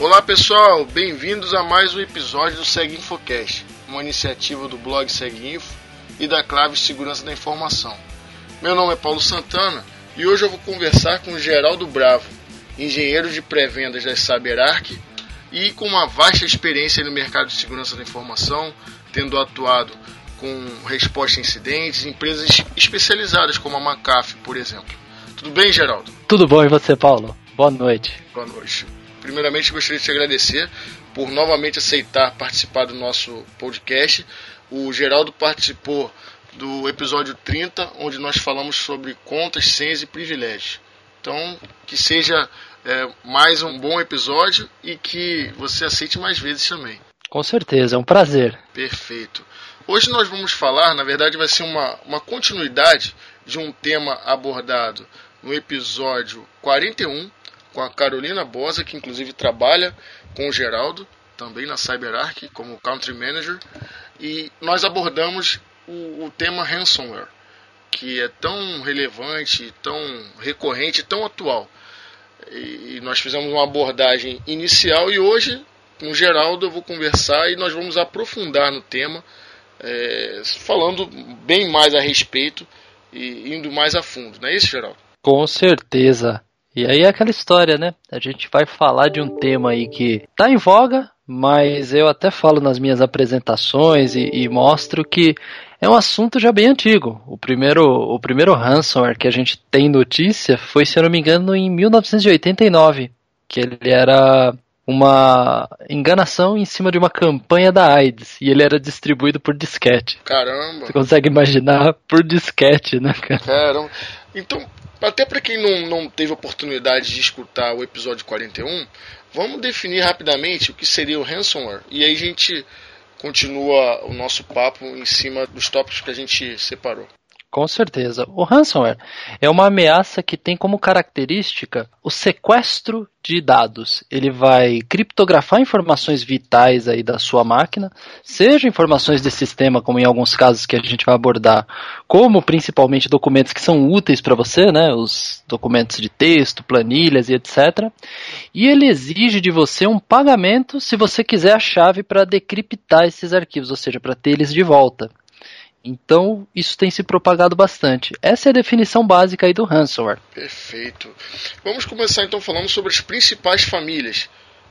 Olá pessoal, bem-vindos a mais um episódio do Seg Infocast, uma iniciativa do blog Info e da Clave Segurança da Informação. Meu nome é Paulo Santana e hoje eu vou conversar com o Geraldo Bravo, engenheiro de pré-vendas da CyberArk e com uma vasta experiência no mercado de segurança da informação, tendo atuado com resposta a incidentes em empresas especializadas como a McAfee, por exemplo. Tudo bem, Geraldo? Tudo bom e você, Paulo? Boa noite. Boa noite. Primeiramente, gostaria de te agradecer por novamente aceitar participar do nosso podcast. O Geraldo participou do episódio 30, onde nós falamos sobre contas, senhas e privilégios. Então, que seja é, mais um bom episódio e que você aceite mais vezes também. Com certeza, é um prazer. Perfeito. Hoje nós vamos falar, na verdade, vai ser uma, uma continuidade de um tema abordado no episódio 41, com a Carolina Bosa, que inclusive trabalha com o Geraldo, também na CyberArk, como Country Manager, e nós abordamos o, o tema ransomware, que é tão relevante, tão recorrente, tão atual. E, e nós fizemos uma abordagem inicial e hoje, com o Geraldo, eu vou conversar e nós vamos aprofundar no tema, é, falando bem mais a respeito e indo mais a fundo, não é isso, Geraldo? Com certeza. E aí é aquela história, né? A gente vai falar de um tema aí que tá em voga, mas eu até falo nas minhas apresentações e, e, mostro que é um assunto já bem antigo. O primeiro, o primeiro ransomware que a gente tem notícia foi, se eu não me engano, em 1989, que ele era uma enganação em cima de uma campanha da AIDS e ele era distribuído por disquete. Caramba! Você consegue imaginar por disquete, né, cara? Caramba! Então, até para quem não, não teve oportunidade de escutar o episódio 41, vamos definir rapidamente o que seria o ransomware. E aí a gente continua o nosso papo em cima dos tópicos que a gente separou. Com certeza. O ransomware é uma ameaça que tem como característica o sequestro de dados. Ele vai criptografar informações vitais aí da sua máquina, seja informações de sistema, como em alguns casos que a gente vai abordar, como principalmente documentos que são úteis para você, né, os documentos de texto, planilhas e etc. E ele exige de você um pagamento se você quiser a chave para decriptar esses arquivos, ou seja, para ter eles de volta. Então, isso tem se propagado bastante. Essa é a definição básica aí do ransomware. Perfeito. Vamos começar então falando sobre as principais famílias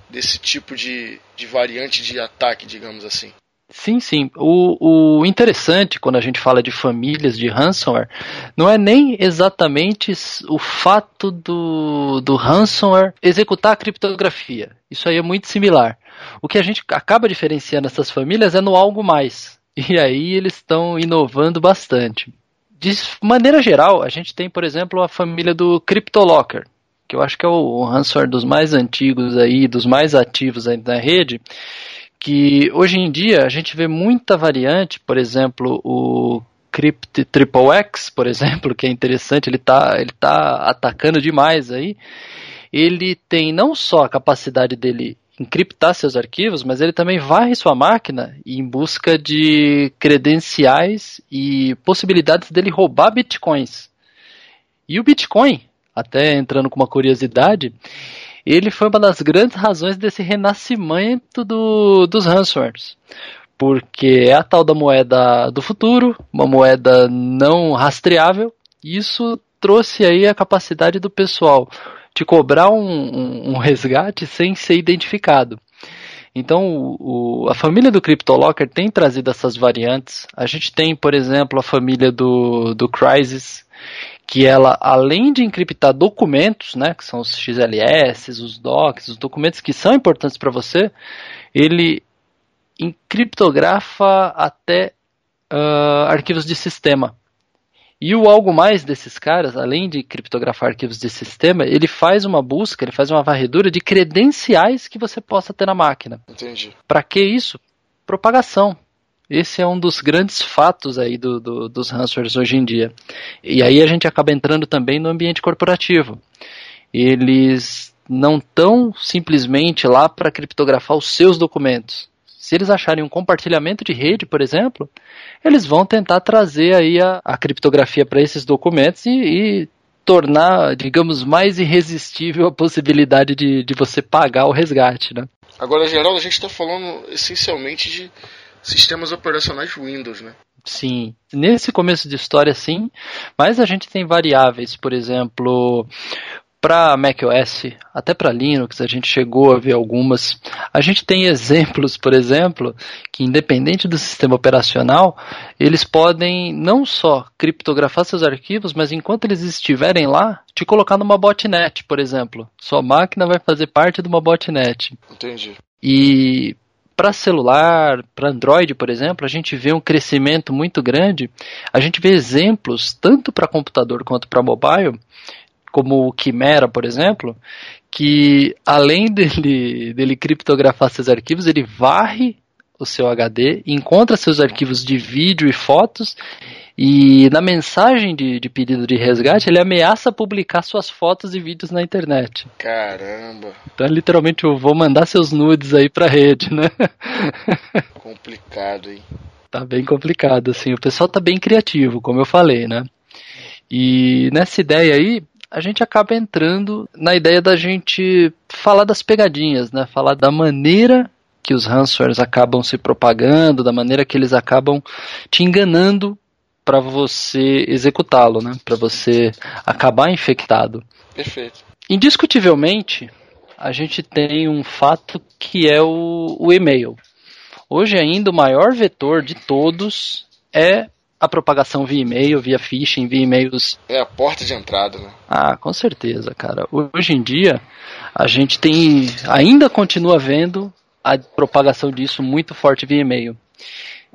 desse tipo de, de variante de ataque, digamos assim. Sim, sim. O, o, interessante quando a gente fala de famílias de ransomware não é nem exatamente o fato do, do ransomware executar a criptografia. Isso aí é muito similar. O que a gente acaba diferenciando essas famílias é no algo mais. E aí eles estão inovando bastante. De maneira geral, a gente tem, por exemplo, a família do CryptoLocker, que eu acho que é o ransomware dos mais antigos aí, dos mais ativos aí na rede, que hoje em dia a gente vê muita variante, por exemplo, o Crypt Triple X, por exemplo, que é interessante, ele está ele tá atacando demais aí. Ele tem não só a capacidade dele encriptar seus arquivos, mas ele também varre sua máquina em busca de credenciais e possibilidades dele roubar bitcoins. E o Bitcoin, até entrando com uma curiosidade, ele foi uma das grandes razões desse renascimento do, dos ransomwares. Porque é a tal da moeda do futuro, uma moeda não rastreável, e isso trouxe aí a capacidade do pessoal te cobrar um, um, um resgate sem ser identificado. Então, o, a família do CryptoLocker tem trazido essas variantes. A gente tem, por exemplo, a família do, do Crysis, que ela, além de encriptar documentos, né, que são os XLS, os docs, os documentos que são importantes para você, ele encriptografa até uh, arquivos de sistema. E o algo mais desses caras, além de criptografar arquivos de sistema, ele faz uma busca, ele faz uma varredura de credenciais que você possa ter na máquina. Entendi. Para que isso? Propagação. Esse é um dos grandes fatos aí do, do, dos ransomwares hoje em dia. E aí a gente acaba entrando também no ambiente corporativo. Eles não estão simplesmente lá para criptografar os seus documentos. Se eles acharem um compartilhamento de rede, por exemplo, eles vão tentar trazer aí a, a criptografia para esses documentos e, e tornar, digamos, mais irresistível a possibilidade de, de você pagar o resgate, né? Agora, Geraldo, a gente está falando essencialmente de sistemas operacionais Windows, né? Sim, nesse começo de história sim, mas a gente tem variáveis, por exemplo, para macOS, até para Linux, a gente chegou a ver algumas. A gente tem exemplos, por exemplo, que independente do sistema operacional, eles podem não só criptografar seus arquivos, mas enquanto eles estiverem lá, te colocar numa botnet, por exemplo. Sua máquina vai fazer parte de uma botnet. Entendi. E para celular, para Android, por exemplo, a gente vê um crescimento muito grande. A gente vê exemplos tanto para computador quanto para mobile, como o Chimera, por exemplo, que além dele, dele criptografar seus arquivos, ele varre o seu HD, encontra seus arquivos de vídeo e fotos e na mensagem de, de, pedido de resgate, ele ameaça publicar suas fotos e vídeos na internet. Caramba! Então, literalmente, eu vou mandar seus nudes aí pra rede, né? Complicado, hein? Tá bem complicado, assim. O pessoal tá bem criativo, como eu falei, né? E nessa ideia aí, a gente acaba entrando na ideia da gente falar das pegadinhas, né? Falar da maneira que os ransomwares acabam se propagando, da maneira que eles acabam te enganando para você executá-lo, né? Para você acabar infectado. Perfeito. Indiscutivelmente, a gente tem um fato que é o, o e-mail. Hoje ainda o maior vetor de todos é a propagação via e-mail, via phishing, via e-mails. É a porta de entrada, né? Ah, com certeza, cara. Hoje em dia, a gente tem, ainda continua vendo a propagação disso muito forte via e-mail.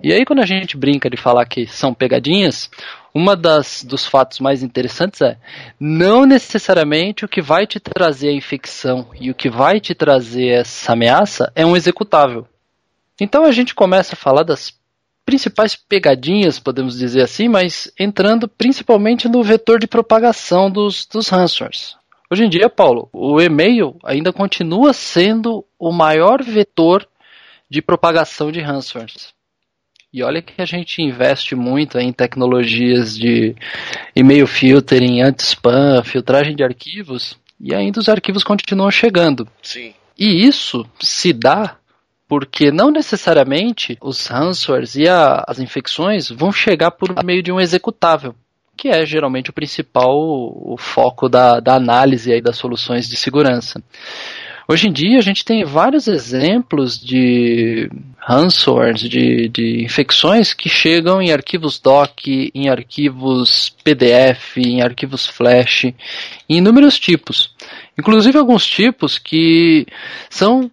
E aí, quando a gente brinca de falar que são pegadinhas, uma das dos fatos mais interessantes é não necessariamente o que vai te trazer a infecção e o que vai te trazer essa ameaça é um executável. Então a gente começa a falar das principais pegadinhas, podemos dizer assim, mas entrando principalmente no vetor de propagação dos, dos ransomwares. Hoje em dia, Paulo, o e-mail ainda continua sendo o maior vetor de propagação de ransomwares. E olha que a gente investe muito em tecnologias de e-mail filtering, anti-spam, filtragem de arquivos, e ainda os arquivos continuam chegando. Sim. E isso se dá porque não necessariamente os ransomwares e a, as infecções vão chegar por meio de um executável, que é geralmente o principal o foco da, da análise aí das soluções de segurança. Hoje em dia a gente tem vários exemplos de ransomwares, de, de infecções que chegam em arquivos doc, em arquivos PDF, em arquivos flash, em inúmeros tipos. Inclusive alguns tipos que são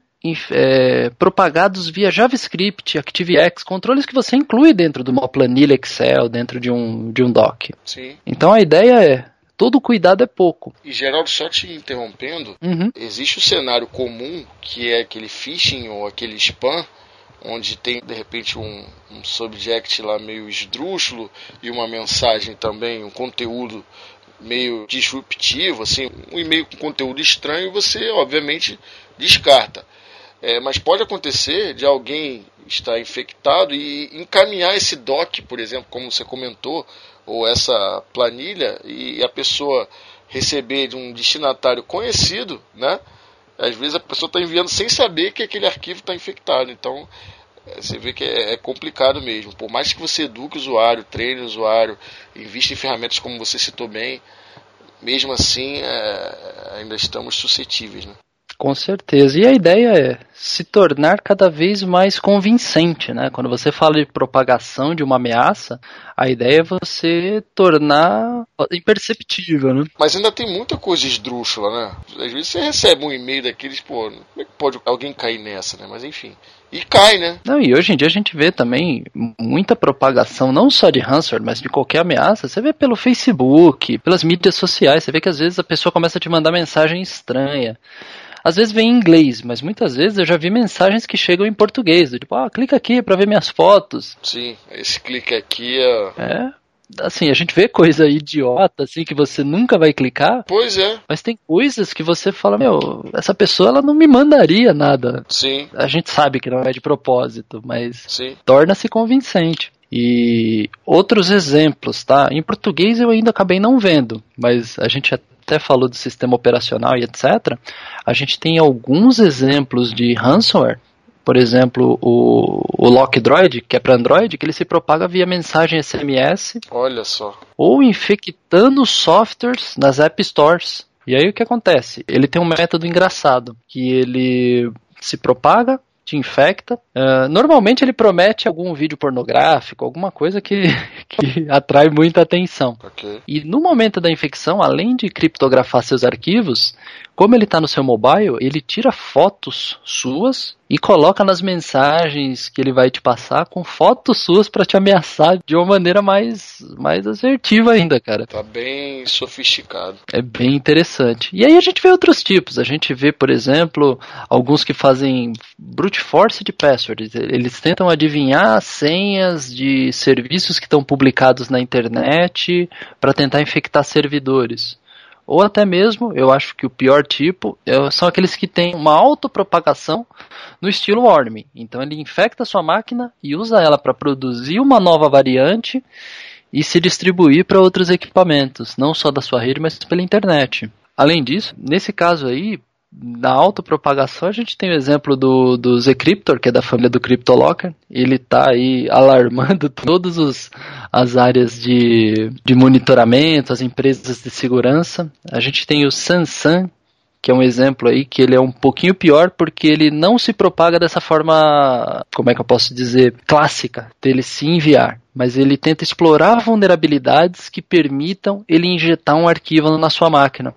é, propagados via JavaScript, ActiveX, controles que você inclui dentro de uma planilha Excel, dentro de um, de um doc. Sim. Então a ideia é todo cuidado é pouco. E Geraldo, só te interrompendo, Uhum. existe o cenário comum que é aquele phishing ou aquele spam, onde tem de repente um, um subject lá meio esdrúxulo e uma mensagem também, um conteúdo meio disruptivo, assim, um e-mail com conteúdo estranho, você obviamente descarta. É, mas pode acontecer de alguém estar infectado e encaminhar esse doc, por exemplo, como você comentou, ou essa planilha, e a pessoa receber de um destinatário conhecido, né? Às vezes a pessoa está enviando sem saber que aquele arquivo está infectado. Então é, você vê que é, é complicado mesmo. Por mais que você eduque o usuário, treine o usuário, invista em ferramentas como você citou bem, mesmo assim é, ainda estamos suscetíveis. Né? Com certeza. E a ideia é se tornar cada vez mais convincente, né? Quando você fala de propagação de uma ameaça, a ideia é você tornar imperceptível, né? Mas ainda tem muita coisa esdrúxula, né? Às vezes você recebe um e-mail daqueles, pô, como é que pode alguém cair nessa, né? Mas enfim. E cai, né? Não, e hoje em dia a gente vê também muita propagação, não só de ransomware, mas de qualquer ameaça. Você vê pelo Facebook, pelas mídias sociais, você vê que às vezes a pessoa começa a te mandar mensagem estranha. Às vezes vem em inglês, mas muitas vezes eu já vi mensagens que chegam em português. Tipo, ah, clica aqui para ver minhas fotos. Sim, esse clique aqui é. É. Assim, a gente vê coisa idiota, assim, que você nunca vai clicar. Pois é. Mas tem coisas que você fala, meu, essa pessoa ela não me mandaria nada. Sim. A gente sabe que não é de propósito, mas torna-se convincente. E outros exemplos, tá? Em português eu ainda acabei não vendo, mas a gente até falou do sistema operacional e etc. A gente tem alguns exemplos de ransomware por exemplo, o, o Lockdroid, que é para Android, que ele se propaga via mensagem SMS. Olha só. Ou infectando softwares nas App Stores. E aí o que acontece? Ele tem um método engraçado, que ele se propaga te infecta. Uh, normalmente ele promete algum vídeo pornográfico, alguma coisa que, que atrai muita atenção. Okay. E no momento da infecção, além de criptografar seus arquivos, como ele está no seu mobile, ele tira fotos suas e coloca nas mensagens que ele vai te passar com fotos suas para te ameaçar de uma maneira mais, mais assertiva ainda, cara. Tá bem sofisticado. É bem interessante. E aí a gente vê outros tipos. A gente vê, por exemplo, alguns que fazem brute force de passwords. Eles tentam adivinhar senhas de serviços que estão publicados na internet para tentar infectar servidores. Ou até mesmo, eu acho que o pior tipo é, são aqueles que têm uma autopropagação no estilo Worm. Então ele infecta sua máquina e usa ela para produzir uma nova variante e se distribuir para outros equipamentos, não só da sua rede, mas pela internet. Além disso, nesse caso aí, na autopropagação, a gente tem o exemplo do, do Zcryptor, que é da família do CryptoLocker. Ele está aí alarmando todas as áreas de, de monitoramento, as empresas de segurança. A gente tem o Sansan, que é um exemplo aí que ele é um pouquinho pior porque ele não se propaga dessa forma, como é que eu posso dizer, clássica, dele se enviar. Mas ele tenta explorar vulnerabilidades que permitam ele injetar um arquivo na sua máquina.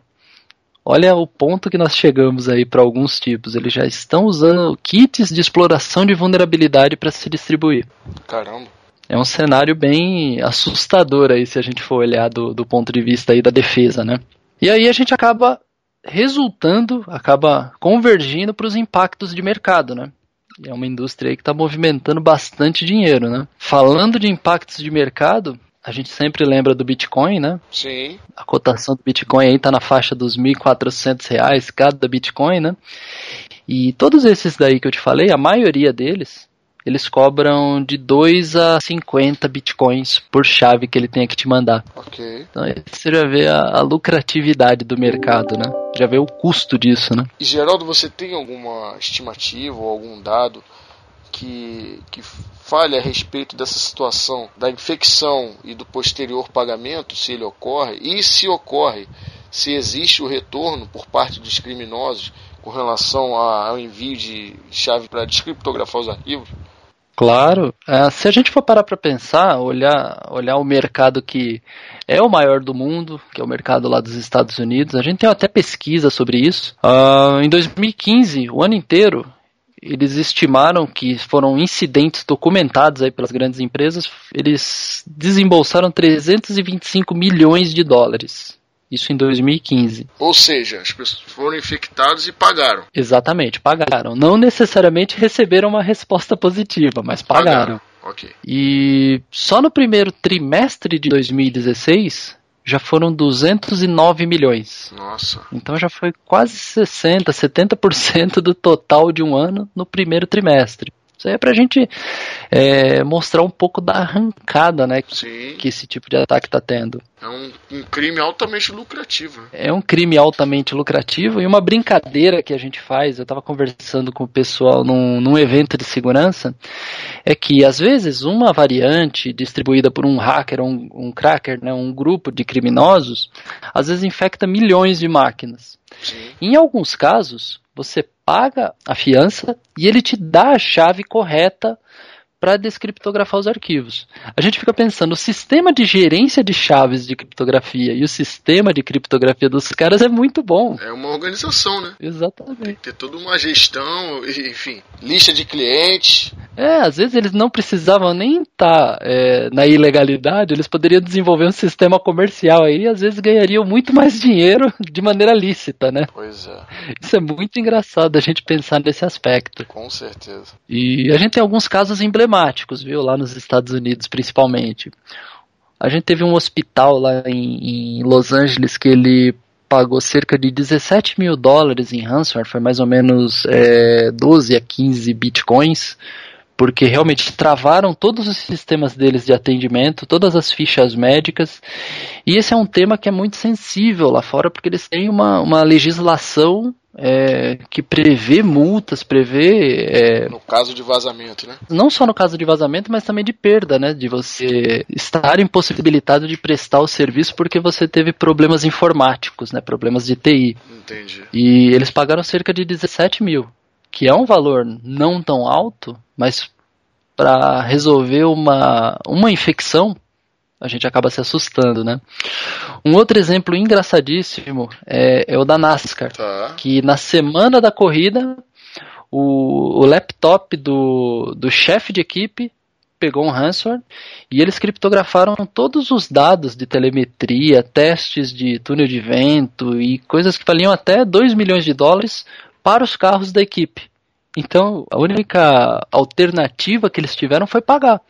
Olha o ponto que nós chegamos aí para alguns tipos. Eles já estão usando kits de exploração de vulnerabilidade para se distribuir. Caramba. É um cenário bem assustador aí se a gente for olhar do, do ponto de vista aí da defesa, né? E aí a gente acaba resultando, acaba convergindo para os impactos de mercado, né? É uma indústria aí que está movimentando bastante dinheiro, né? Falando de impactos de mercado, a gente sempre lembra do Bitcoin, né? Sim. A cotação do Bitcoin aí está na faixa dos 1.400 reais cada Bitcoin, né? E todos esses daí que eu te falei, a maioria deles, eles cobram de 2 a 50 bitcoins por chave que ele tem que te mandar. Ok. Então você já vê a, a, lucratividade do mercado, né? Já vê o custo disso, né? E Geraldo, você tem alguma estimativa ou algum dado que, que fale a respeito dessa situação da infecção e do posterior pagamento, se ele ocorre, e se ocorre, se existe o retorno por parte dos criminosos com relação ao envio de chave para descriptografar os arquivos? Claro, é, se a gente for parar para pensar, olhar, olhar o mercado que é o maior do mundo, que é o mercado lá dos Estados Unidos, a gente tem até pesquisa sobre isso. Uh, em 2015, o ano inteiro, eles estimaram que foram incidentes documentados aí pelas grandes empresas, eles desembolsaram 325 milhões de dólares. Isso em 2015. Ou seja, as pessoas foram infectadas e pagaram. Exatamente, pagaram. Não necessariamente receberam uma resposta positiva, mas pagaram. pagaram. Okay. E só no primeiro trimestre de 2016 já foram 209 milhões. Nossa. Então já foi quase 60, 70% do total de um ano no primeiro trimestre. Isso aí é pra gente é, mostrar um pouco da arrancada né, Sim. que esse tipo de ataque está tendo. É um, um, crime altamente lucrativo. É um crime altamente lucrativo e uma brincadeira que a gente faz. Eu estava conversando com o pessoal num, num evento de segurança. É que às vezes uma variante distribuída por um hacker, um, um cracker, né, um grupo de criminosos, às vezes infecta milhões de máquinas. Sim. Em alguns casos, você paga a fiança e ele te dá a chave correta para descriptografar os arquivos. A gente fica pensando, o sistema de gerência de chaves de criptografia e o sistema de criptografia dos caras é muito bom. É uma organização, né? Exatamente. Tem que ter toda uma gestão, enfim, lista de clientes. É, às vezes eles não precisavam nem estar tá, é, na ilegalidade, eles poderiam desenvolver um sistema comercial aí e às vezes ganhariam muito mais dinheiro de maneira lícita, né? Pois é. Isso é muito engraçado a gente pensar nesse aspecto. Com certeza. E a gente tem alguns casos emblemáticos viu? Lá nos Estados Unidos, principalmente. A gente teve um hospital lá em, em Los Angeles que ele pagou cerca de 17 mil dólares em ransomware, foi mais ou menos é, 12 a 15 bitcoins, porque realmente travaram todos os sistemas deles de atendimento, todas as fichas médicas, e esse é um tema que é muito sensível lá fora, porque eles têm uma, uma legislação é, que prevê multas, prevê. É, no caso de vazamento, né? Não só no caso de vazamento, mas também de perda, né? De você estar impossibilitado de prestar o serviço porque você teve problemas informáticos, né? Problemas de TI. Entendi. E eles pagaram cerca de 17 mil, que é um valor não tão alto, mas para resolver uma, uma infecção a gente acaba se assustando, né? Um outro exemplo engraçadíssimo é, é o da NASCAR, tá. que na semana da corrida o, o laptop do, do chefe de equipe pegou um ransomware e eles criptografaram todos os dados de telemetria, testes de túnel de vento e coisas que valiam até 2 milhões de dólares para os carros da equipe. Então, a única alternativa que eles tiveram foi pagar.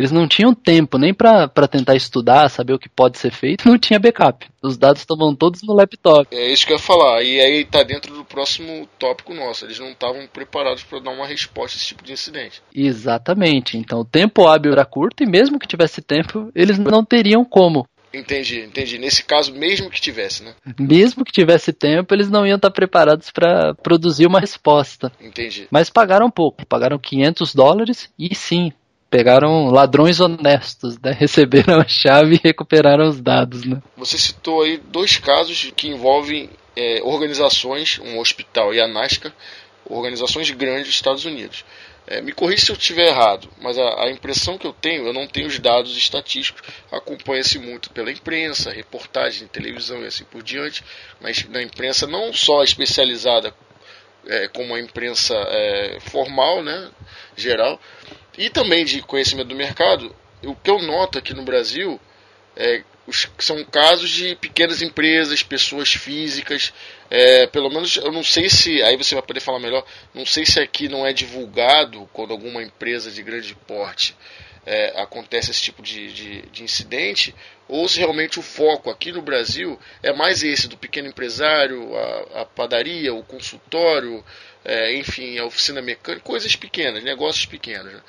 Eles não tinham tempo nem para tentar estudar, saber o que pode ser feito, não tinha backup. Os dados estavam todos no laptop. É isso que eu ia falar. E aí está dentro do próximo tópico nosso. Eles não estavam preparados para dar uma resposta a esse tipo de incidente. Exatamente. Então o tempo hábil era curto e mesmo que tivesse tempo, eles não teriam como. Entendi, entendi. Nesse caso, mesmo que tivesse, né? Mesmo que tivesse tempo, eles não iam estar preparados para produzir uma resposta. Entendi. Mas pagaram pouco, pagaram 500 dólares e sim, pegaram ladrões honestos, né? Receberam a chave e recuperaram os dados, né? Você citou aí dois casos que envolvem é, organizações, um hospital e a NASCAR, organizações grandes dos Estados Unidos. É, me corrija se eu estiver errado, mas a, a, impressão que eu tenho, eu não tenho os dados estatísticos, acompanha-se muito pela imprensa, reportagem, televisão e assim por diante, mas na imprensa não só especializada é, como a imprensa é, formal, né, geral, e também de conhecimento do mercado, o que eu noto aqui no Brasil é, os, são casos de pequenas empresas, pessoas físicas, é, pelo menos eu não sei se, aí você vai poder falar melhor, não sei se aqui não é divulgado quando alguma empresa de grande porte é, acontece esse tipo de, de, de, incidente, ou se realmente o foco aqui no Brasil é mais esse do pequeno empresário, a, a padaria, o consultório, é, enfim, a oficina mecânica, coisas pequenas, negócios pequenos. Né?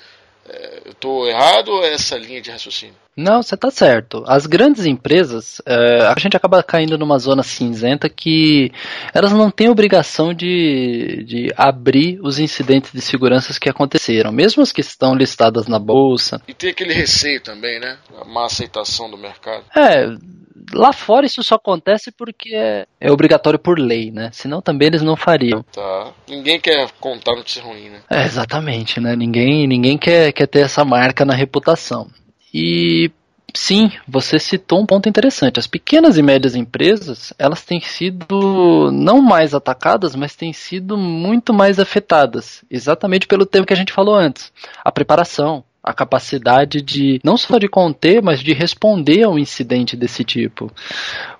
É, eu estou errado ou é essa linha de raciocínio? Não, você está certo. As grandes empresas, é, a gente acaba caindo numa zona cinzenta que elas não têm obrigação de, de abrir os incidentes de segurança que aconteceram, mesmo as que estão listadas na bolsa. E tem aquele receio também, né? A má aceitação do mercado. É, lá fora isso só acontece porque é, é, obrigatório por lei, né? Senão também eles não fariam. Tá. Ninguém quer contar notícia ruim, né? É, exatamente, né? Ninguém, ninguém quer, quer ter essa marca na reputação. E sim, você citou um ponto interessante. As pequenas e médias empresas, elas têm sido não mais atacadas, mas têm sido muito mais afetadas, exatamente pelo tema que a gente falou antes, a preparação, a capacidade de não só de conter, mas de responder a um incidente desse tipo.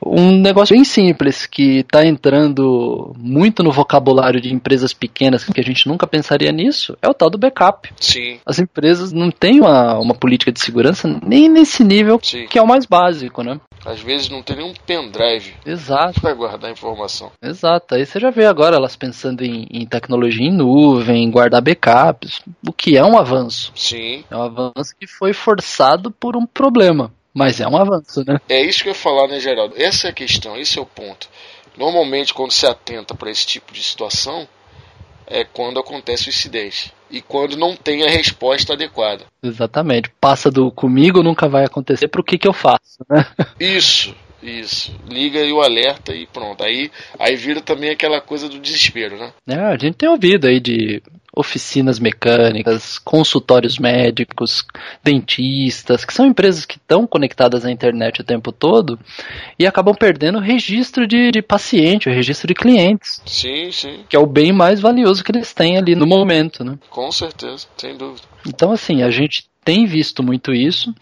Um negócio bem simples que está entrando muito no vocabulário de empresas pequenas que a gente nunca pensaria nisso é o tal do backup. Sim. As empresas não têm uma, uma política de segurança nem nesse nível Sim. que é o mais básico, né? Às vezes não tem nenhum pendrive Exato. para guardar informação. Exato. Aí você já vê agora elas pensando em, em tecnologia em nuvem, em guardar backups, o que é um avanço. Sim. É um avanço que foi forçado por um problema. Mas é um avanço, né? É isso que eu ia falar, né, Geraldo? Essa é a questão, esse é o ponto. Normalmente, quando se atenta para esse tipo de situação, é quando acontece o incidente e quando não tem a resposta adequada. Exatamente. Passa do comigo nunca vai acontecer, para o que, que eu faço, né? Isso, isso. Liga aí o alerta e pronto. Aí, aí vira também aquela coisa do desespero, né? É, a gente tem ouvido aí de oficinas mecânicas, consultórios médicos, dentistas, que são empresas que estão conectadas à internet o tempo todo e acabam perdendo o registro de, de paciente, o registro de clientes. Sim, sim. Que é o bem mais valioso que eles têm ali no momento, né? Com certeza, sem dúvida. Então, assim, a gente tem visto muito isso.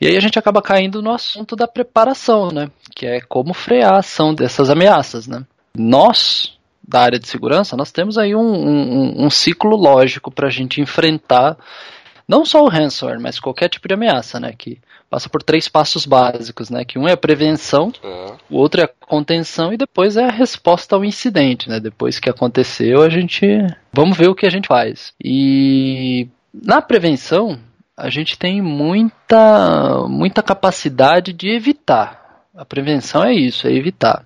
E aí a gente acaba caindo no assunto da preparação, né? Que é como frear a ação dessas ameaças, né? Nós, da área de segurança, nós temos aí um, um, um ciclo lógico para a gente enfrentar não só o ransomware, mas qualquer tipo de ameaça, né? Que passa por três passos básicos, né? Que um é a prevenção, É. o outro é a contenção e depois é a resposta ao incidente, né? Depois que aconteceu, a gente vamos ver o que a gente faz. E na prevenção, a gente tem muita, muita capacidade de evitar. A prevenção é isso, é evitar.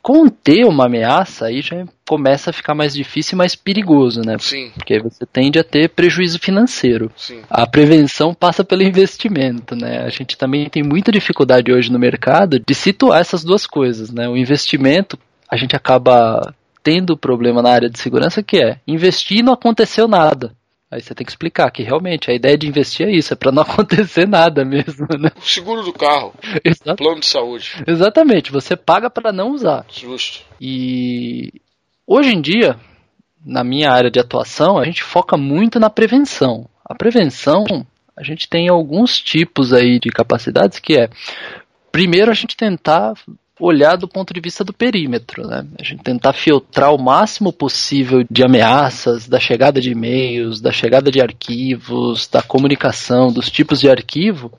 Conter uma ameaça aí já começa a ficar mais difícil e mais perigoso, né? Sim. Porque você tende a ter prejuízo financeiro. Sim. A prevenção passa pelo investimento, né? A gente também tem muita dificuldade hoje no mercado de situar essas duas coisas, né? O investimento, a gente acaba tendo problema na área de segurança que é investir e não aconteceu nada. Aí você tem que explicar que realmente a ideia de investir é isso, é para não acontecer nada mesmo, né? O seguro do carro, Exato. plano de saúde. Exatamente, você paga para não usar. Justo. E hoje em dia, na minha área de atuação, a gente foca muito na prevenção. A prevenção, a gente tem alguns tipos aí de capacidades que é primeiro a gente tentar olhar do ponto de vista do perímetro, né? A gente tentar filtrar o máximo possível de ameaças, da chegada de e-mails, da chegada de arquivos, da comunicação, dos tipos de arquivo,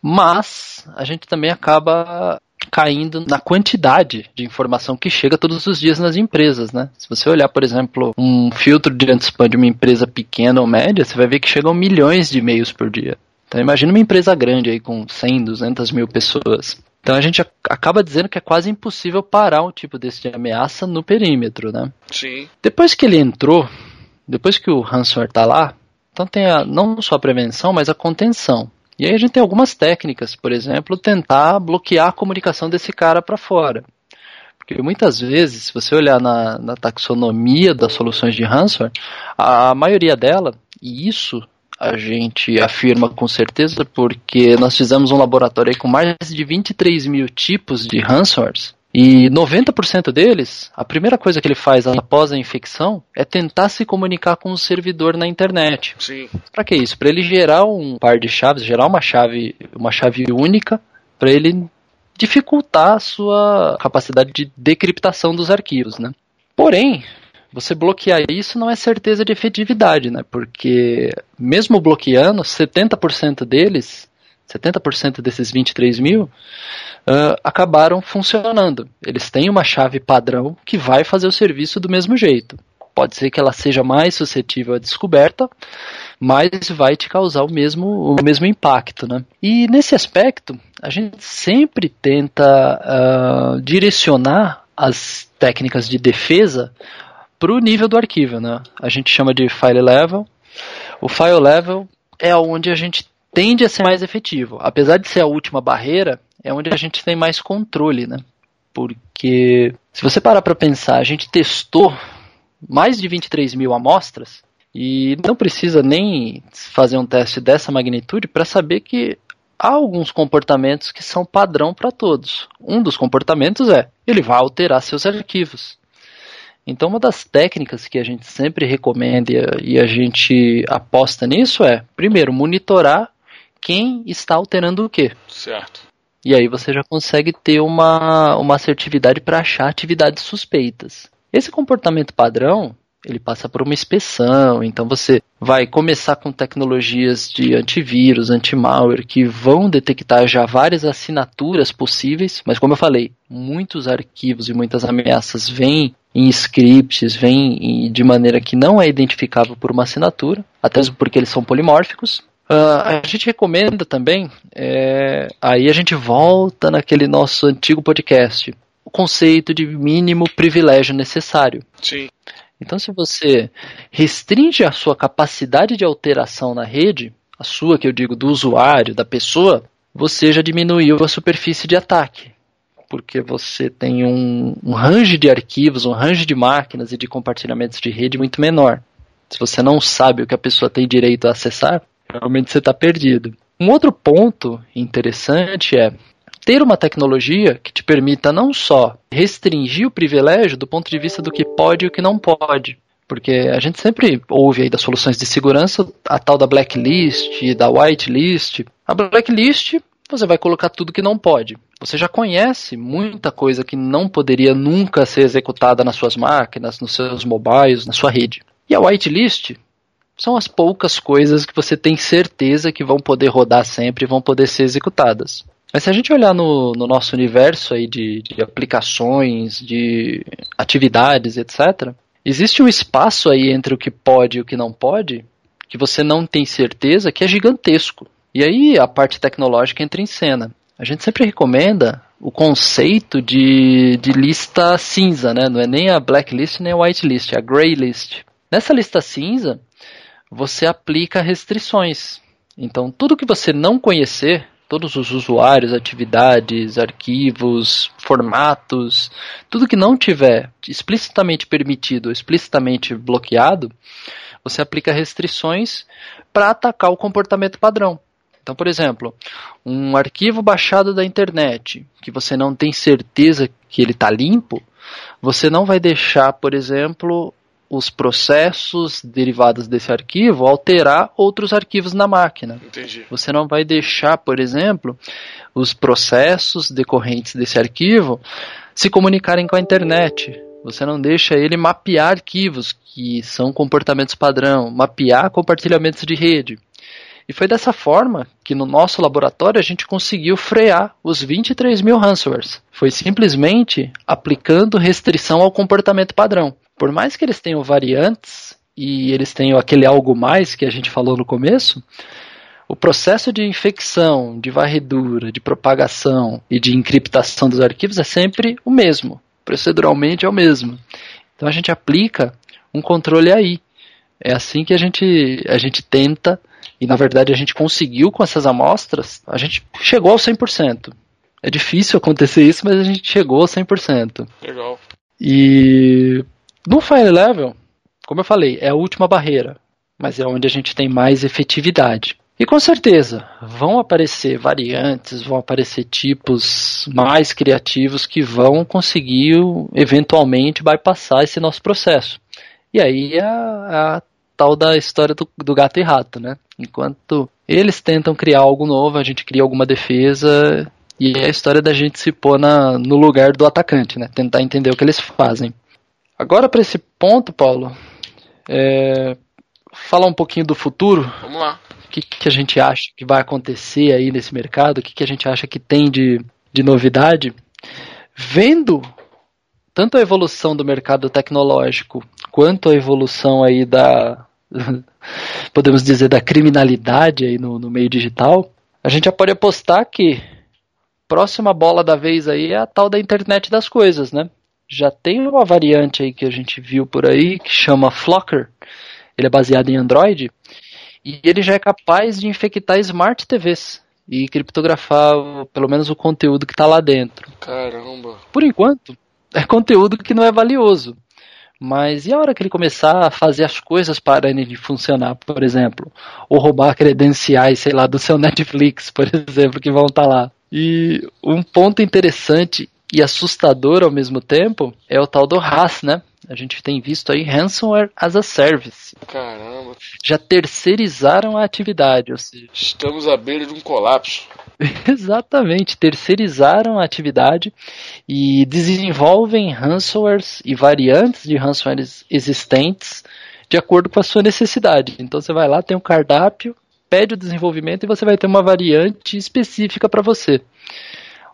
mas a gente também acaba caindo na quantidade de informação que chega todos os dias nas empresas, né? Se você olhar, por exemplo, um filtro de anti-spam de uma empresa pequena ou média, você vai ver que chegam milhões de e-mails por dia. Então imagina uma empresa grande aí com 100, 200 mil pessoas. Então a gente acaba dizendo que é quase impossível parar um tipo desse de ameaça no perímetro, né? Sim. Depois que ele entrou, depois que o ransomware está lá, então tem a, não só a prevenção, mas a contenção. E aí a gente tem algumas técnicas, por exemplo, tentar bloquear a comunicação desse cara para fora. Porque muitas vezes, se você olhar na, na taxonomia das soluções de ransomware, a maioria dela, e isso a gente afirma com certeza porque nós fizemos um laboratório com mais de 23 mil tipos de ransomwares e 90% deles, a primeira coisa que ele faz após a infecção é tentar se comunicar com o servidor na internet. Sim. Para que isso? Para ele gerar um par de chaves, gerar uma chave, uma chave única para ele dificultar a sua capacidade de decriptação dos arquivos, né? Porém, você bloquear isso não é certeza de efetividade, né? Porque mesmo bloqueando, 70% deles, 70% desses 23 mil, uh, acabaram funcionando. Eles têm uma chave padrão que vai fazer o serviço do mesmo jeito. Pode ser que ela seja mais suscetível à descoberta, mas vai te causar o mesmo, o mesmo impacto. Né? E nesse aspecto, a gente sempre tenta uh, direcionar as técnicas de defesa para o nível do arquivo. Né? A gente chama de file level. O file level é onde a gente tende a ser mais efetivo. Apesar de ser a última barreira, é onde a gente tem mais controle, né? Porque se você parar para pensar, a gente testou mais de 23 mil amostras e não precisa nem fazer um teste dessa magnitude para saber que há alguns comportamentos que são padrão para todos. Um dos comportamentos é ele vai alterar seus arquivos. Então, uma das técnicas que a gente sempre recomenda e a gente aposta nisso é, primeiro, monitorar quem está alterando o que. Certo. E aí você já consegue ter uma, uma assertividade para achar atividades suspeitas. Esse comportamento padrão, ele passa por uma inspeção, então você vai começar com tecnologias de antivírus, anti-malware, que vão detectar já várias assinaturas possíveis, mas como eu falei, muitos arquivos e muitas ameaças vêm em scripts, vêm de maneira que não é identificável por uma assinatura, até mesmo porque eles são polimórficos. Uh, a gente recomenda também, é, aí a gente volta naquele nosso antigo podcast, o conceito de mínimo privilégio necessário. Sim. Então, se você restringe a sua capacidade de alteração na rede, a sua, que eu digo, do usuário, da pessoa, você já diminuiu a superfície de ataque porque você tem um, um range de arquivos, um range de máquinas e de compartilhamentos de rede muito menor. Se você não sabe o que a pessoa tem direito a acessar, realmente você está perdido. Um outro ponto interessante é ter uma tecnologia que te permita não só restringir o privilégio do ponto de vista do que pode e o que não pode. Porque a gente sempre ouve aí das soluções de segurança a tal da blacklist, da whitelist. A blacklist você vai colocar tudo que não pode. Você já conhece muita coisa que não poderia nunca ser executada nas suas máquinas, nos seus mobiles, na sua rede. E a whitelist são as poucas coisas que você tem certeza que vão poder rodar sempre e vão poder ser executadas. Mas se a gente olhar no, no nosso universo aí de, de aplicações, de atividades, etc., existe um espaço aí entre o que pode e o que não pode que você não tem certeza que é gigantesco. E aí a parte tecnológica entra em cena. A gente sempre recomenda o conceito de, de lista cinza, né? Não é nem a blacklist nem a whitelist, é a gray list. Nessa lista cinza, você aplica restrições. Então, tudo que você não conhecer, todos os usuários, atividades, arquivos, formatos, tudo que não tiver explicitamente permitido, explicitamente bloqueado, você aplica restrições para atacar o comportamento padrão. Então, por exemplo, um arquivo baixado da internet que você não tem certeza que ele está limpo, você não vai deixar, por exemplo, os processos derivados desse arquivo alterar outros arquivos na máquina. Entendi. Você não vai deixar, por exemplo, os processos decorrentes desse arquivo se comunicarem com a internet. Você não deixa ele mapear arquivos que são comportamentos padrão, mapear compartilhamentos de rede. E foi dessa forma que no nosso laboratório a gente conseguiu frear os 23 mil ransomwares. Foi simplesmente aplicando restrição ao comportamento padrão por mais que eles tenham variantes e eles tenham aquele algo mais que a gente falou no começo, o processo de infecção, de varredura, de propagação e de encriptação dos arquivos é sempre o mesmo. Proceduralmente é o mesmo. Então a gente aplica um controle aí. É assim que a gente, a gente tenta, e na verdade a gente conseguiu com essas amostras, a gente chegou ao 100%. É difícil acontecer isso, mas a gente chegou ao 100%. Legal. E no Fire Level, como eu falei, é a última barreira, mas é onde a gente tem mais efetividade. E com certeza vão aparecer variantes, vão aparecer tipos mais criativos que vão conseguir eventualmente bypassar esse nosso processo. E aí é a, a tal da história do, do, gato e rato, né? Enquanto eles tentam criar algo novo, a gente cria alguma defesa e é a história da gente se pôr na, no lugar do atacante, né? Tentar entender o que eles fazem. Agora, para esse ponto, Paulo, é, falar um pouquinho do futuro. Vamos lá. O que, que, a gente acha que vai acontecer aí nesse mercado? O que, que a gente acha que tem de, de novidade? Vendo tanto a evolução do mercado tecnológico quanto a evolução aí da podemos dizer da criminalidade aí no, no meio digital, a gente já pode apostar que próxima bola da vez aí é a tal da internet das coisas, né? já tem uma variante aí que a gente viu por aí que chama Flocker. Ele é baseado em Android e ele já é capaz de infectar smart TVs e criptografar pelo menos o conteúdo que está lá dentro. Caramba. Por enquanto, é conteúdo que não é valioso. Mas e a hora que ele começar a fazer as coisas pararem de funcionar, por exemplo, ou roubar credenciais, sei lá, do seu Netflix, por exemplo, que vão estar tá lá. E um ponto interessante e assustador ao mesmo tempo é o tal do RAS, né? A gente tem visto aí ransomware as a service. Caramba. Já terceirizaram a atividade, ou seja, estamos à beira de um colapso. Exatamente, terceirizaram a atividade e desenvolvem ransomwares e variantes de ransomwares existentes de acordo com a sua necessidade. Então você vai lá, tem um cardápio, pede o desenvolvimento e você vai ter uma variante específica para você.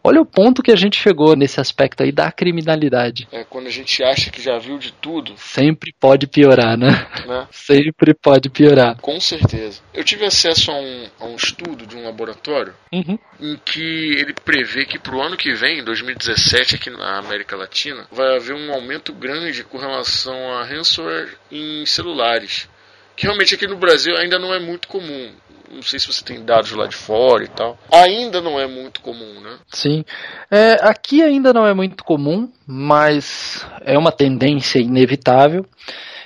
Olha o ponto que a gente chegou nesse aspecto aí da criminalidade. É, quando a gente acha que já viu de tudo. Sempre pode piorar, né? né? Sempre pode piorar. Com certeza. Eu tive acesso a um, a um estudo de um laboratório uhum. em que ele prevê que para o ano que vem, 2017, aqui na América Latina, vai haver um aumento grande com relação a ransomware em celulares. Que realmente aqui no Brasil ainda não é muito comum não sei se você tem dados lá de fora e tal. Ainda não é muito comum, né? Sim. É, aqui ainda não é muito comum, mas é uma tendência inevitável.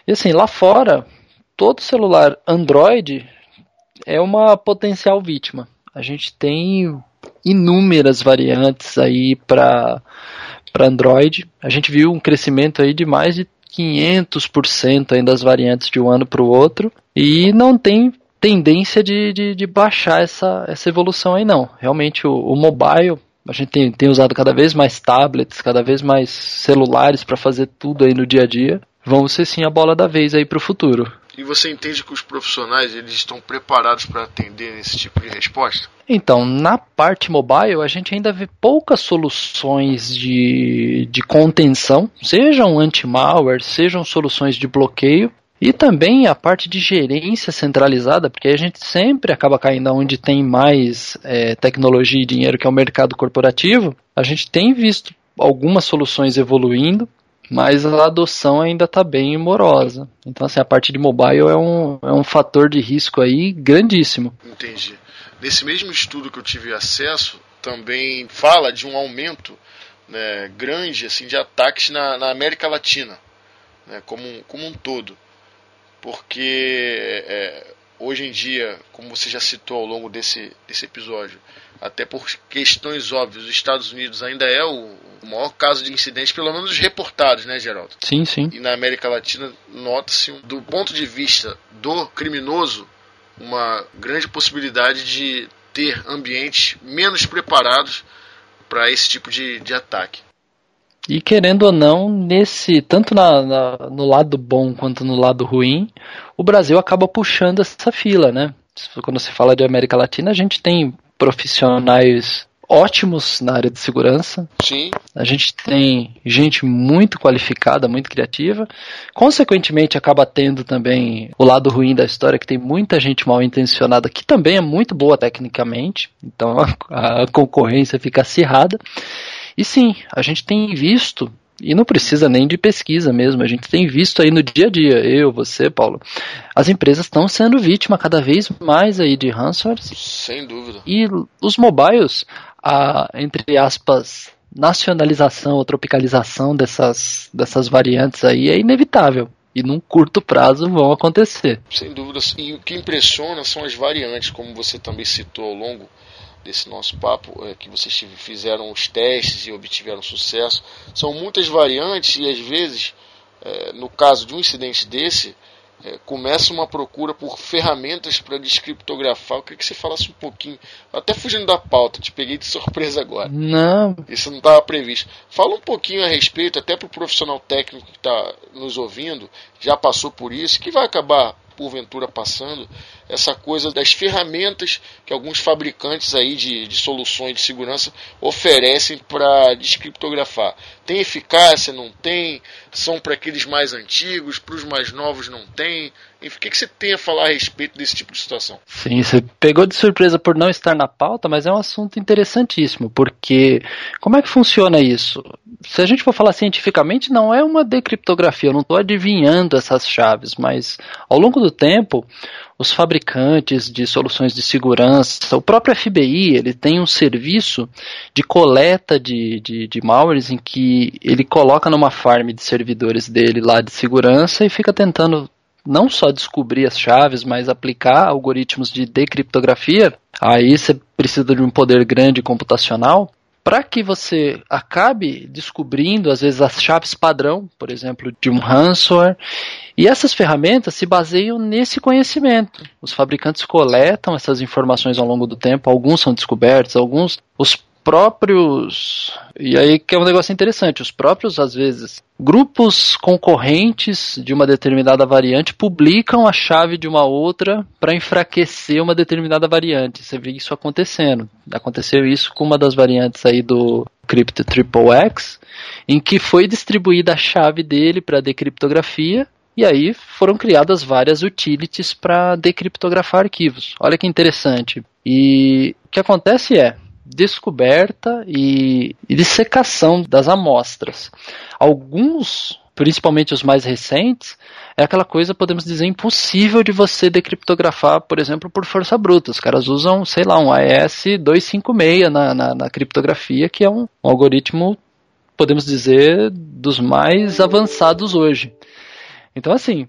E assim, lá fora, todo celular Android é uma potencial vítima. A gente tem inúmeras variantes aí para para Android. A gente viu um crescimento aí de mais de 500% ainda das variantes de um ano para o outro e não tem tendência de, de, de, baixar essa, essa evolução aí, não. Realmente o, o mobile, a gente tem, tem usado cada vez mais tablets, cada vez mais celulares para fazer tudo aí no dia a dia. Vão ser sim a bola da vez aí para o futuro. E você entende que os profissionais eles estão preparados para atender esse tipo de resposta? Então, na parte mobile, a gente ainda vê poucas soluções de, de contenção, sejam anti-malware, sejam soluções de bloqueio, E também a parte de gerência centralizada, porque a gente sempre acaba caindo onde tem mais é, tecnologia e dinheiro, que é o mercado corporativo. A gente tem visto algumas soluções evoluindo, mas a adoção ainda está bem morosa. Então, assim, a parte de mobile é um, é um fator de risco aí grandíssimo. Entendi. Nesse mesmo estudo que eu tive acesso, também fala de um aumento né, grande assim, de ataques na, na América Latina, né, como, como um todo. Porque é, hoje em dia, como você já citou ao longo desse, desse episódio, até por questões óbvias, os Estados Unidos ainda é o, maior caso de incidente, pelo menos reportados, né, Geraldo? Sim, sim. E na América Latina nota-se, do ponto de vista do criminoso, uma grande possibilidade de ter ambientes menos preparados para esse tipo de, de ataque. E querendo ou não, nesse tanto na, na, no lado bom quanto no lado ruim, o Brasil acaba puxando essa fila, né? Quando se fala de América Latina, a gente tem profissionais ótimos na área de segurança. Sim. A gente tem gente muito qualificada, muito criativa. Consequentemente, acaba tendo também o lado ruim da história, que tem muita gente mal intencionada, que também é muito boa tecnicamente. Então a, a concorrência fica acirrada. E sim, a gente tem visto e não precisa nem de pesquisa mesmo, a gente tem visto aí no dia a dia, eu, você, Paulo, as empresas estão sendo vítima cada vez mais aí de ransomware. Sem dúvida. E os mobiles, a, entre aspas, nacionalização ou tropicalização dessas, dessas variantes aí é inevitável. E num curto prazo vão acontecer. Sem dúvida. E o que impressiona são as variantes, como você também citou ao longo desse nosso papo, é, que vocês fizeram os testes e obtiveram sucesso. São muitas variantes e às vezes, é, no caso de um incidente desse, é, começa uma procura por ferramentas para descriptografar. Eu queria que você falasse um pouquinho, até fugindo da pauta, te peguei de surpresa agora. Não. Isso não estava previsto. Fala um pouquinho a respeito, até para o profissional técnico que está nos ouvindo, já passou por isso, que vai acabar porventura passando, essa coisa das ferramentas que alguns fabricantes aí de, de soluções de segurança oferecem para descriptografar. Tem eficácia, não tem? São para aqueles mais antigos, para os mais novos não tem? Enfim, o que, que você tem a falar a respeito desse tipo de situação? Sim, você pegou de surpresa por não estar na pauta, mas é um assunto interessantíssimo, porque como é que funciona isso? Se a gente for falar cientificamente, não é uma decriptografia, eu não estou adivinhando essas chaves, mas ao longo do tempo, os fabricantes de soluções de segurança, o próprio FBI, ele tem um serviço de coleta de, de, de malwares em que ele coloca numa farm de servidores dele lá de segurança e fica tentando não só descobrir as chaves, mas aplicar algoritmos de decriptografia, aí você precisa de um poder grande computacional para que você acabe descobrindo, às vezes, as chaves padrão, por exemplo, de um ransomware. E essas ferramentas se baseiam nesse conhecimento. Os fabricantes coletam essas informações ao longo do tempo, alguns são descobertos, alguns. Os próprios. E aí que é um negócio interessante, os próprios, às vezes, grupos concorrentes de uma determinada variante publicam a chave de uma outra para enfraquecer uma determinada variante. Você vê isso acontecendo. Aconteceu isso com uma das variantes aí do Crypto Triple X, em que foi distribuída a chave dele para decriptografia e aí foram criadas várias utilities para decriptografar arquivos. Olha que interessante. E o que acontece é, descoberta e, e dissecação das amostras. Alguns, principalmente os mais recentes, é aquela coisa, podemos dizer, impossível de você decriptografar, por exemplo, por força bruta. Os caras usam, sei lá, um AES-256 na, na, na, criptografia, que é um, um algoritmo, podemos dizer, dos mais avançados hoje. Então, assim,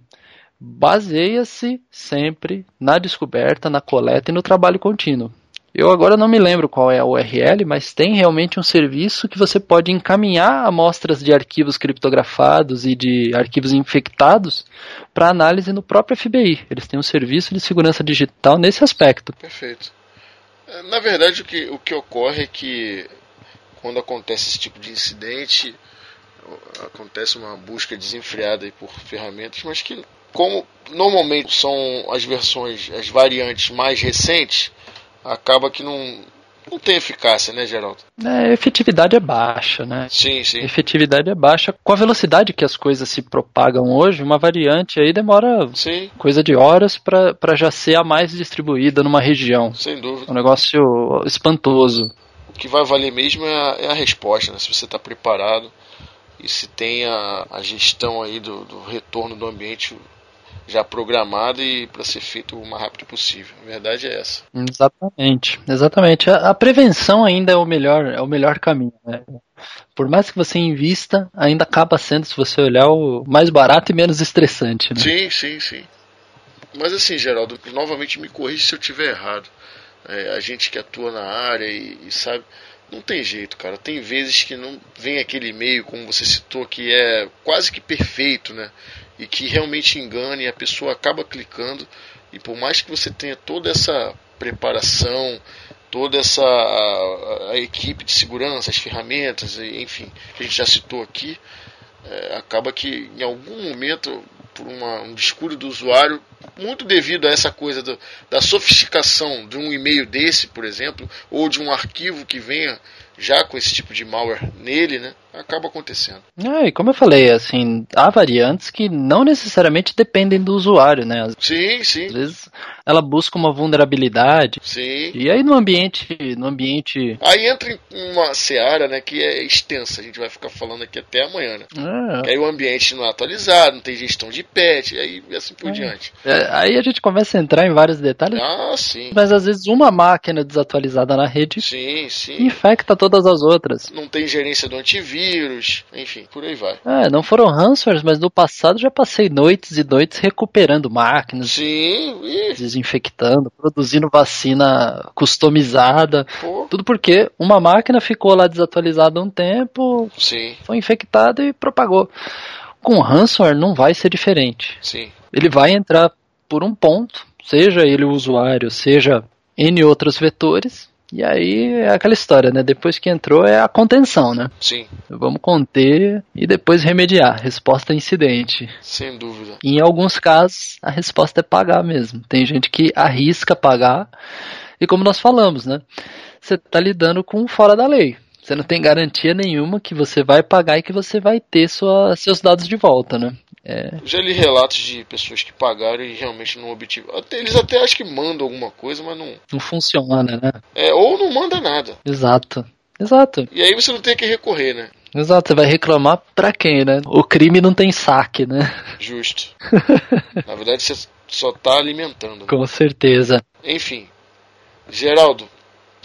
baseia-se sempre na descoberta, na coleta e no trabalho contínuo. Eu agora não me lembro qual é a URL, mas tem realmente um serviço que você pode encaminhar amostras de arquivos criptografados e de arquivos infectados para análise no próprio FBI. Eles têm um serviço de segurança digital nesse aspecto. Perfeito. É, na verdade, o que, o que ocorre é que quando acontece esse tipo de incidente, acontece uma busca desenfreada por ferramentas, mas que, como normalmente são as versões, as variantes mais recentes acaba que não, não tem eficácia, né, Geraldo? É, a efetividade é baixa, né? Sim, sim. A efetividade é baixa. Com a velocidade que as coisas se propagam hoje, uma variante aí demora sim. coisa de horas para já ser a mais distribuída numa região. Sem dúvida. Um negócio espantoso. O que vai valer mesmo é a, é a resposta, né? Se você está preparado e se tem a, a gestão aí do, do retorno do ambiente já programada e para ser feito o mais rápido possível. A verdade é essa. Exatamente, exatamente. A, a, prevenção ainda é o melhor, é o melhor caminho. Né? Por mais que você invista, ainda acaba sendo, se você olhar, o mais barato e menos estressante. Né? Sim, sim, sim. Mas assim, Geraldo, novamente me corrija se eu estiver errado. É, a gente que atua na área e, e sabe, não tem jeito, cara. Tem vezes que não vem aquele e-mail, como você citou, que é quase que perfeito, né? E que realmente engane, a pessoa acaba clicando e por mais que você tenha toda essa preparação, toda essa a, a equipe de segurança, as ferramentas, enfim, que a gente já citou aqui, é, acaba que em algum momento, por uma, um descuido do usuário, muito devido a essa coisa do, da sofisticação de um e-mail desse, por exemplo, ou de um arquivo que venha já com esse tipo de malware nele, né? acaba acontecendo. É, e como eu falei, assim, há variantes que não necessariamente dependem do usuário, né? Sim, sim. Às vezes ela busca uma vulnerabilidade. Sim. E aí no ambiente, no ambiente. Aí entra em uma seara, né, que é extensa. A gente vai ficar falando aqui até amanhã, né? É. Aí o ambiente não é atualizado, não tem gestão de patch, e aí assim por é. diante. É, aí a gente começa a entrar em vários detalhes. Ah, sim. Mas às vezes uma máquina desatualizada na rede sim, sim. infecta todas as outras. Não tem gerência do antivírus vírus, enfim, por aí vai. É, não foram ransomwares, mas no passado já passei noites e noites recuperando máquinas. Sim, e... desinfectando, produzindo vacina customizada. Pô. Tudo porque uma máquina ficou lá desatualizada um tempo, Sim. foi infectada e propagou. Com ransomware não vai ser diferente. Sim. Ele vai entrar por um ponto, seja ele o usuário, seja N outros vetores, e aí é aquela história, né? Depois que entrou é a contenção, né? Sim. Vamos conter e depois remediar. Resposta incidente. Sem dúvida. em alguns casos, a resposta é pagar mesmo. Tem gente que arrisca pagar. E como nós falamos, né? Você está lidando com fora da lei. Você não tem garantia nenhuma que você vai pagar e que você vai ter sua, seus dados de volta, né? É. Já li relatos de pessoas que pagaram e realmente não obtiveram. Eles até acham que mandam alguma coisa, mas não. Não funciona, né? É, ou não manda nada. Exato. Exato. E aí você não tem que recorrer, né? Exato, você vai reclamar pra quem, né? O crime não tem saque, né? Justo. Na verdade, você só tá alimentando. Né? Com certeza. Enfim. Geraldo,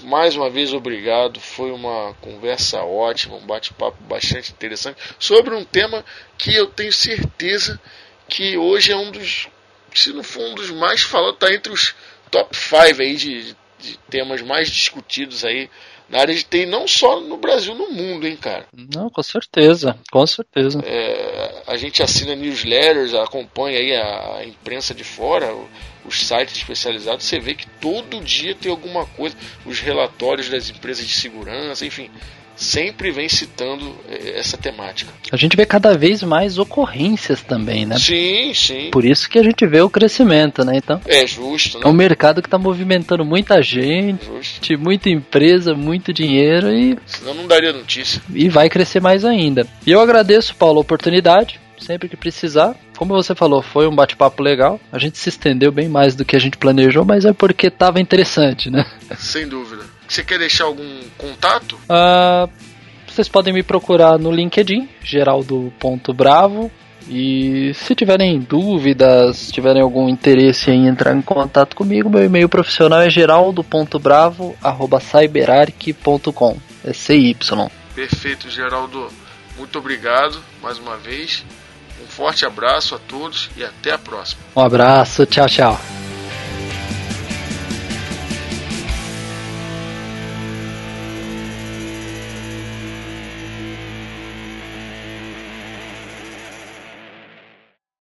mais uma vez obrigado. Foi uma conversa ótima, um bate-papo bastante interessante sobre um tema que eu tenho certeza que hoje é um dos, se não for um dos mais falados, está entre os top 5 aí de, de temas mais discutidos aí na área de TI, não só no Brasil, no mundo, hein, cara? Não, com certeza, com certeza. É, a gente assina newsletters, acompanha aí a imprensa de fora, os sites especializados, você vê que todo dia tem alguma coisa, os relatórios das empresas de segurança, enfim, sempre vem citando eh, essa temática. A gente vê cada vez mais ocorrências também, né? Sim, sim. Por isso que a gente vê o crescimento, né? Então, é justo, né? É um mercado que está movimentando muita gente, justo. muita empresa, muito dinheiro e. Senão não daria notícia. E vai crescer mais ainda. E eu agradeço, Paulo, a oportunidade sempre que precisar. Como você falou, foi um bate-papo legal. A gente se estendeu bem mais do que a gente planejou, mas é porque estava interessante, né? Sem dúvida. Você quer deixar algum contato? Uh, vocês podem me procurar no LinkedIn, geraldo.bravo. E se tiverem dúvidas, tiverem algum interesse em entrar em contato comigo, meu e-mail profissional é geraldo.bravo.cyberarc.com. É CY. Perfeito, Geraldo. Muito obrigado mais uma vez. Um forte abraço a todos e até a próxima. Um abraço, tchau, tchau.